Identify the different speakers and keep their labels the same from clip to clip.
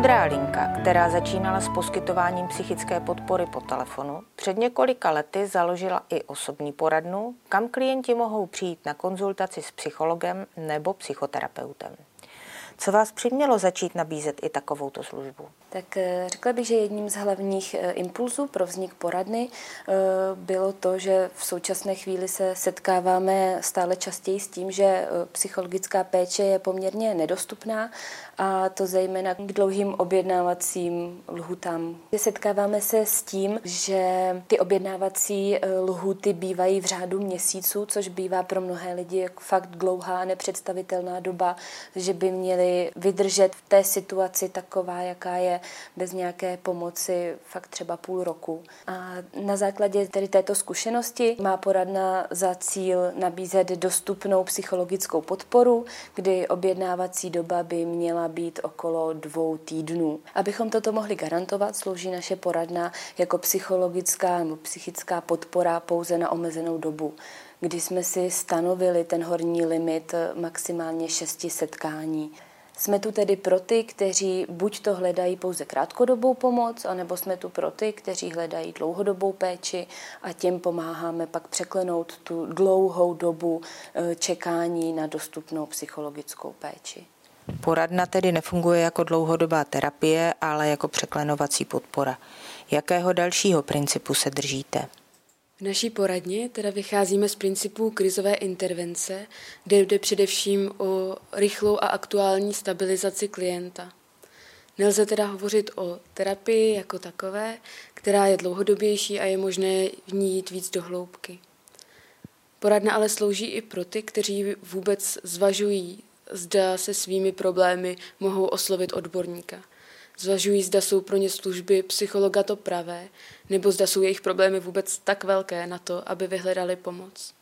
Speaker 1: Modrá linka, která začínala s poskytováním psychické podpory po telefonu, před několika lety založila i osobní poradnu, kam klienti mohou přijít na konzultaci s psychologem nebo psychoterapeutem. Co vás přimělo začít nabízet i takovouto službu?
Speaker 2: Tak eh, řekla bych, že jedním z hlavních eh, impulzů pro vznik poradny eh, bylo to, že v současné chvíli se setkáváme stále častěji s tím, že psychologická péče je poměrně nedostupná a to zejména k dlouhým objednávacím lhutám. Setkáváme se s tím, že ty objednávací lhuty bývají v řádu měsíců, což bývá pro mnohé lidi fakt dlouhá, nepředstavitelná doba, že by měli vydržet v té situaci taková, jaká je bez nějaké pomoci fakt třeba půl roku. A na základě tedy této zkušenosti má poradna za cíl nabízet dostupnou psychologickou podporu, kdy objednávací doba by měla být okolo dvou týdnů. Abychom toto mohli garantovat, slouží naše poradna jako psychologická nebo psychická podpora pouze na omezenou dobu kdy jsme si stanovili ten horní limit maximálně šesti setkání. Jsme tu tedy pro ty, kteří buď to hledají pouze krátkodobou pomoc, anebo jsme tu pro ty, kteří hledají dlouhodobou péči a těm pomáháme pak překlenout tu dlouhou dobu eh, čekání na dostupnou psychologickou péči.
Speaker 1: Poradna tedy nefunguje jako dlouhodobá terapie, ale jako překlenovací podpora. Jakého dalšího principu se držíte?
Speaker 3: V naší poradně teda vycházíme z principů krizové intervence, kde jde především o rychlou a aktuální stabilizaci klienta. Nelze teda hovořit o terapii jako takové, která je dlouhodobější a je možné v ní jít víc do hloubky. Poradna ale slouží i pro ty, kteří vůbec zvažují, zda se svými problémy mohou oslovit odborníka. Zvažují, zda jsou pro ně služby psychologa to pravé, nebo zda jsou jejich problémy vůbec tak velké na to, aby vyhledali pomoc.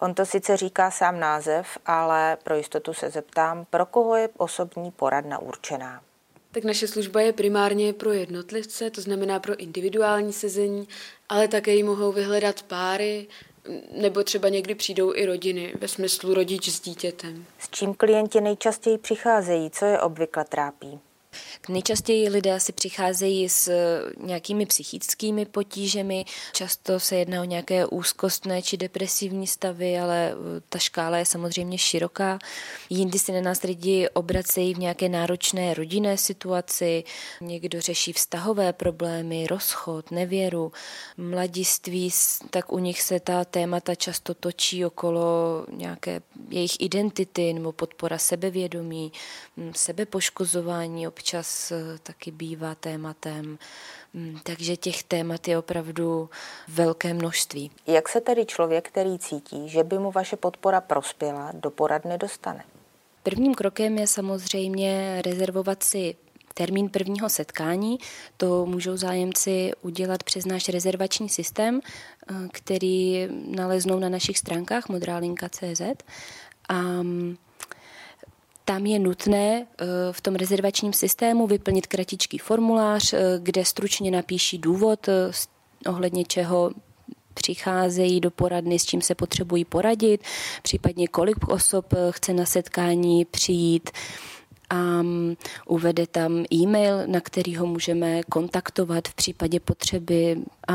Speaker 1: On to sice říká sám název, ale pro jistotu se zeptám, pro koho je osobní poradna určená?
Speaker 3: Tak naše služba je primárně pro jednotlivce, to znamená pro individuální sezení, ale také ji mohou vyhledat páry, nebo třeba někdy přijdou i rodiny, ve smyslu rodič s dítětem.
Speaker 1: S čím klienti nejčastěji přicházejí, co je obvykle trápí?
Speaker 2: Nejčastěji lidé asi přicházejí s eh, nějakými psychickými potížemi, často se jedná o nějaké úzkostné či depresivní stavy, ale eh, ta škála je samozřejmě široká. Jindy se na nás lidi obracejí v nějaké náročné rodinné situaci, někdo řeší vztahové problémy, rozchod, nevěru, mladiství, tak u nich se ta témata často točí okolo nějaké jejich identity nebo podpora sebevědomí, hm, sebepoškozování občas eh, taky bývá tématem. Mm, takže těch témat je opravdu velké množství.
Speaker 1: Jak se tedy člověk, který cítí, že by mu vaše podpora prospěla, do poradny dostane?
Speaker 2: Prvním krokem je samozřejmě rezervovat si termín prvního setkání. To můžou zájemci udělat přes náš rezervační systém, eh, který naleznou na našich stránkách modralinka.cz. A mm, tam je nutné eh, v tom rezervačním systému vyplnit kratičký formulář, eh, kde stručně napíší důvod, eh, ohledně čeho přicházejí do poradny, s čím se potřebují poradit, případně kolik osob chce na setkání přijít. A uvede tam e-mail, na který ho můžeme kontaktovat v případě potřeby a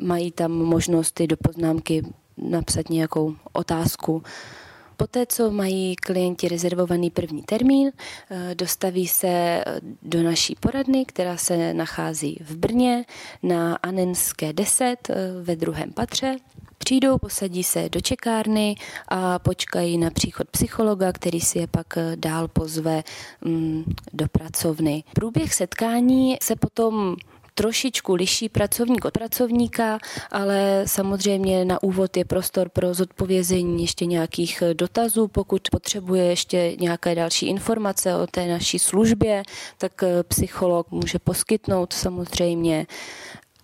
Speaker 2: mají tam možnost do poznámky napsat nějakou otázku Poté, co mají klienti rezervovaný první termín, eh, dostaví se eh, do naší poradny, která se nachází v Brně na Anenské 10 eh, ve druhém patře. Přijdou, posadí se do čekárny a počkají na příchod psychologa, který si je pak dál pozve mm, do pracovny. Průběh setkání se potom trošičku liší pracovník od pracovníka, ale samozřejmě na úvod je prostor pro zodpovězení ještě nějakých dotazů. Pokud potřebuje ještě nějaké další informace o té naší službě, tak eh, psycholog může poskytnout samozřejmě.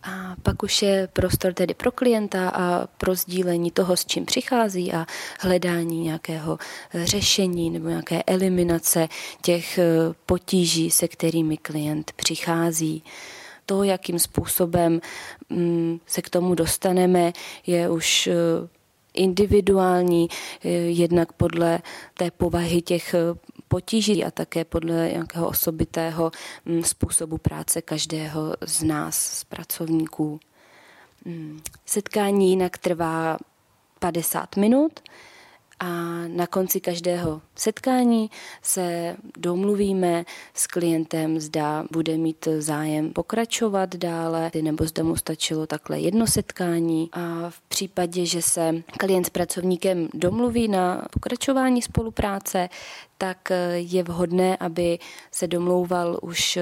Speaker 2: A pak už je prostor tedy pro klienta a pro sdílení toho, s čím přichází a hledání nějakého eh, řešení nebo nějaké eliminace těch eh, potíží, se kterými klient přichází to, jakým způsobem mm, se k tomu dostaneme, je už eh, individuální, eh, jednak podle té povahy těch potíží a také podle nějakého osobitého mm, způsobu práce každého z nás, z pracovníků. Mm, setkání jinak trvá 50 minut a na konci každého setkání se domluvíme s klientem, zda bude mít zájem pokračovat dále, nebo zda mu stačilo takhle jedno setkání. A v případě, že se klient s pracovníkem domluví na pokračování spolupráce, tak je vhodné, aby se domlouval už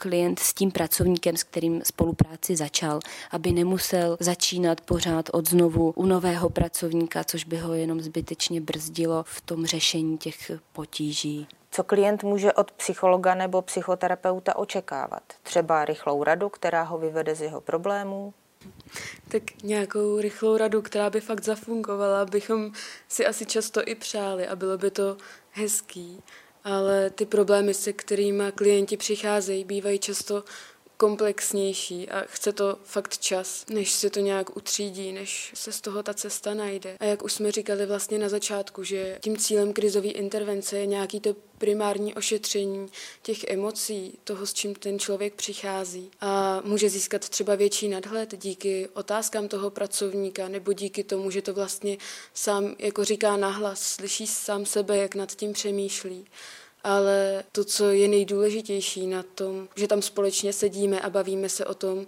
Speaker 2: klient s tím pracovníkem, s kterým spolupráci začal, aby nemusel začínat pořád od znovu u nového pracovníka, což by ho jenom zbytečně brzdilo v tom řešení těch potíží.
Speaker 1: Co klient může od psychologa nebo psychoterapeuta očekávat? Třeba rychlou radu, která ho vyvede z jeho problémů?
Speaker 3: Tak nějakou rychlou radu, která by fakt zafungovala, bychom si asi často i přáli a bylo by to hezký ale ty problémy, se kterými klienti přicházejí, bývají často komplexnější a chce to fakt čas, než se to nějak utřídí, než se z toho ta cesta najde. A jak už jsme říkali vlastně na začátku, že tím cílem krizové intervence je nějaký to primární ošetření těch emocí, toho, s čím ten člověk přichází. A může získat třeba větší nadhled díky otázkám toho pracovníka nebo díky tomu, že to vlastně sám jako říká nahlas, slyší sám sebe, jak nad tím přemýšlí ale to, co je nejdůležitější na tom, že tam společně sedíme a bavíme se o tom,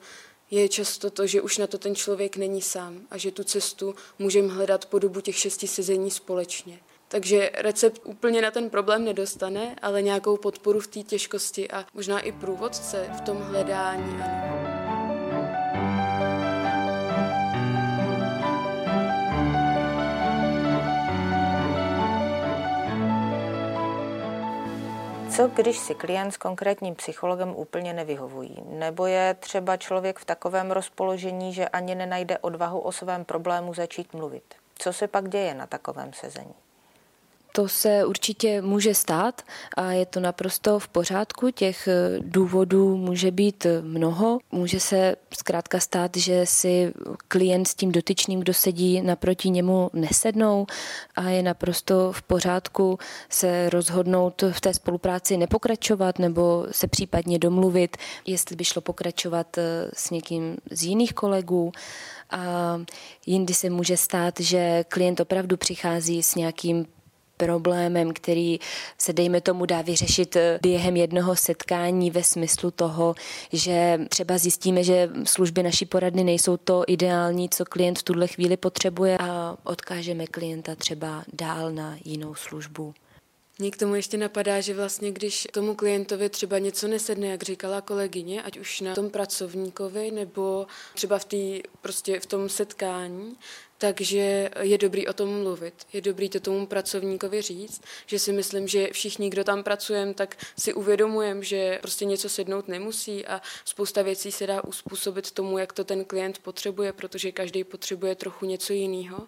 Speaker 3: je často to, že už na to ten člověk není sám a že tu cestu můžeme hledat po dobu těch šesti sezení společně. Takže recept úplně na ten problém nedostane, ale nějakou podporu v té těžkosti a možná i průvodce v tom hledání. Ano.
Speaker 1: Co když si klient s konkrétním psychologem úplně nevyhovují? Nebo je třeba člověk v takovém rozpoložení, že ani nenajde odvahu o svém problému začít mluvit? Co se pak děje na takovém sezení?
Speaker 2: To se určitě může stát a je to naprosto v pořádku. Těch eh, důvodů může být mnoho. Může se zkrátka stát, že si klient s tím dotyčným, kdo sedí naproti němu, nesednou a je naprosto v pořádku se rozhodnout v té spolupráci nepokračovat nebo se případně domluvit, jestli by šlo pokračovat eh, s někým z jiných kolegů. A jindy se může stát, že klient opravdu přichází s nějakým problémem, který se, dejme tomu, dá vyřešit eh, během jednoho setkání ve smyslu toho, že třeba zjistíme, že služby naší poradny nejsou to ideální, co klient v tuhle chvíli potřebuje a odkážeme klienta třeba dál na jinou službu.
Speaker 3: Mně k tomu ještě napadá, že vlastně když tomu klientovi třeba něco nesedne, jak říkala kolegyně, ať už na tom pracovníkovi nebo třeba v, tý, prostě v tom setkání, takže je dobrý o tom mluvit, je dobrý to tomu pracovníkovi říct, že si myslím, že všichni, kdo tam pracujeme, tak si uvědomujeme, že prostě něco sednout nemusí a spousta věcí se dá uspůsobit tomu, jak to ten klient potřebuje, protože každý potřebuje trochu něco jiného.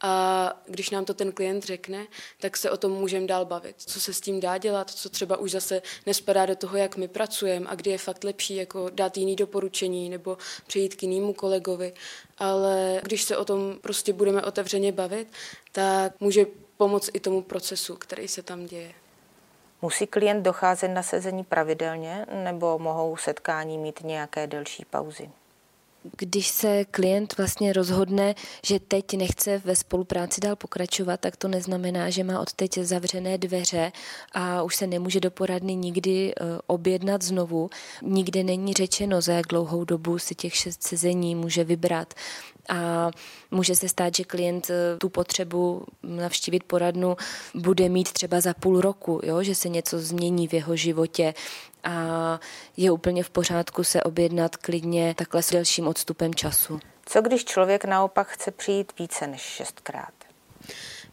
Speaker 3: A když nám to ten klient řekne, tak se o tom můžeme dál bavit. Co se s tím dá dělat, co třeba už zase nespadá do toho, jak my pracujeme a kdy je fakt lepší jako dát jiný doporučení nebo přejít k jinému kolegovi. Ale když se o tom prostě budeme otevřeně bavit, tak může pomoct i tomu procesu, který se tam děje.
Speaker 1: Musí klient docházet na sezení pravidelně nebo mohou setkání mít nějaké delší pauzy?
Speaker 2: Když se klient vlastně rozhodne, že teď nechce ve spolupráci dál pokračovat, tak to neznamená, že má od teď zavřené dveře a už se nemůže do poradny nikdy eh, objednat znovu. Nikde není řečeno, za jak dlouhou dobu si těch šest sezení může vybrat. A může se stát, že klient eh, tu potřebu navštívit poradnu bude mít třeba za půl roku, jo? že se něco změní v jeho životě a je úplně v pořádku se objednat klidně takhle s delším odstupem času.
Speaker 1: Co když člověk naopak chce přijít více než šestkrát?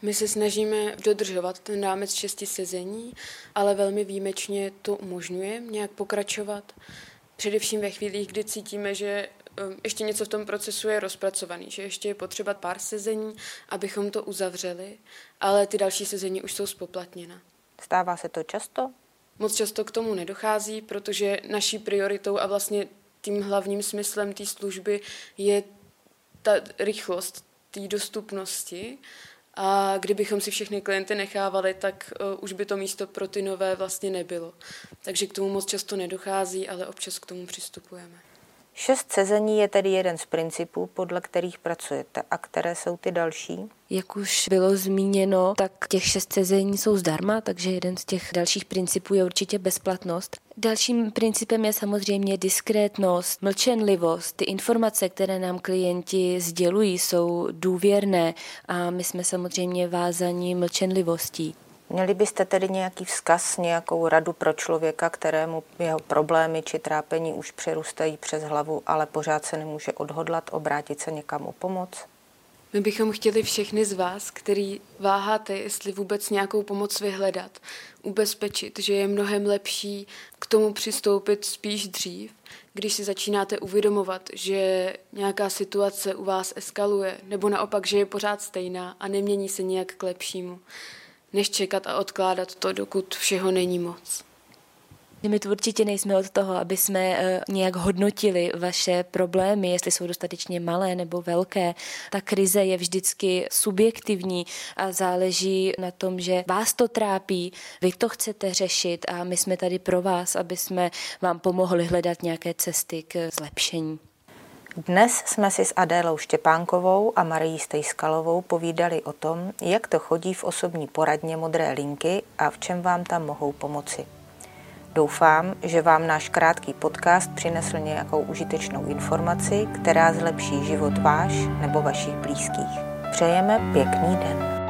Speaker 3: My se snažíme dodržovat ten rámec šesti sezení, ale velmi výjimečně to umožňuje nějak pokračovat. Především ve chvílích, kdy cítíme, že um, ještě něco v tom procesu je rozpracovaný, že ještě je potřeba pár sezení, abychom to uzavřeli, ale ty další sezení už jsou spoplatněna.
Speaker 1: Stává se to často?
Speaker 3: Moc často k tomu nedochází, protože naší prioritou a vlastně tím hlavním smyslem té služby je ta rychlost té dostupnosti a kdybychom si všechny klienty nechávali, tak uh, už by to místo pro ty nové vlastně nebylo. Takže k tomu moc často nedochází, ale občas k tomu přistupujeme.
Speaker 1: Šest sezení je tedy jeden z principů, podle kterých pracujete. A které jsou ty další?
Speaker 2: Jak už bylo zmíněno, tak těch šest sezení jsou zdarma, takže jeden z těch dalších principů je určitě bezplatnost. Dalším principem je samozřejmě diskrétnost, mlčenlivost. Ty informace, které nám klienti sdělují, jsou důvěrné a my jsme samozřejmě vázaní mlčenlivostí.
Speaker 1: Měli byste tedy nějaký vzkaz, nějakou radu pro člověka, kterému jeho problémy či trápení už přerůstají přes hlavu, ale pořád se nemůže odhodlat obrátit se někam o pomoc?
Speaker 3: My bychom chtěli všechny z vás, který váháte, jestli vůbec nějakou pomoc vyhledat, ubezpečit, že je mnohem lepší k tomu přistoupit spíš dřív, když si začínáte uvědomovat, že nějaká situace u vás eskaluje, nebo naopak, že je pořád stejná a nemění se nějak k lepšímu než čekat a odkládat to, dokud všeho není moc.
Speaker 2: My tu určitě nejsme od toho, aby jsme eh, nějak hodnotili vaše problémy, jestli jsou dostatečně malé nebo velké. Ta krize je vždycky subjektivní a záleží na tom, že vás to trápí, vy to chcete řešit a my jsme tady pro vás, aby jsme vám pomohli hledat nějaké cesty k zlepšení.
Speaker 1: Dnes jsme si s Adélou Štěpánkovou a Marií Stejskalovou povídali o tom, jak to chodí v osobní poradně Modré linky a v čem vám tam mohou pomoci. Doufám, že vám náš krátký podcast přinesl nějakou užitečnou informaci, která zlepší život váš nebo vašich blízkých. Přejeme pěkný den.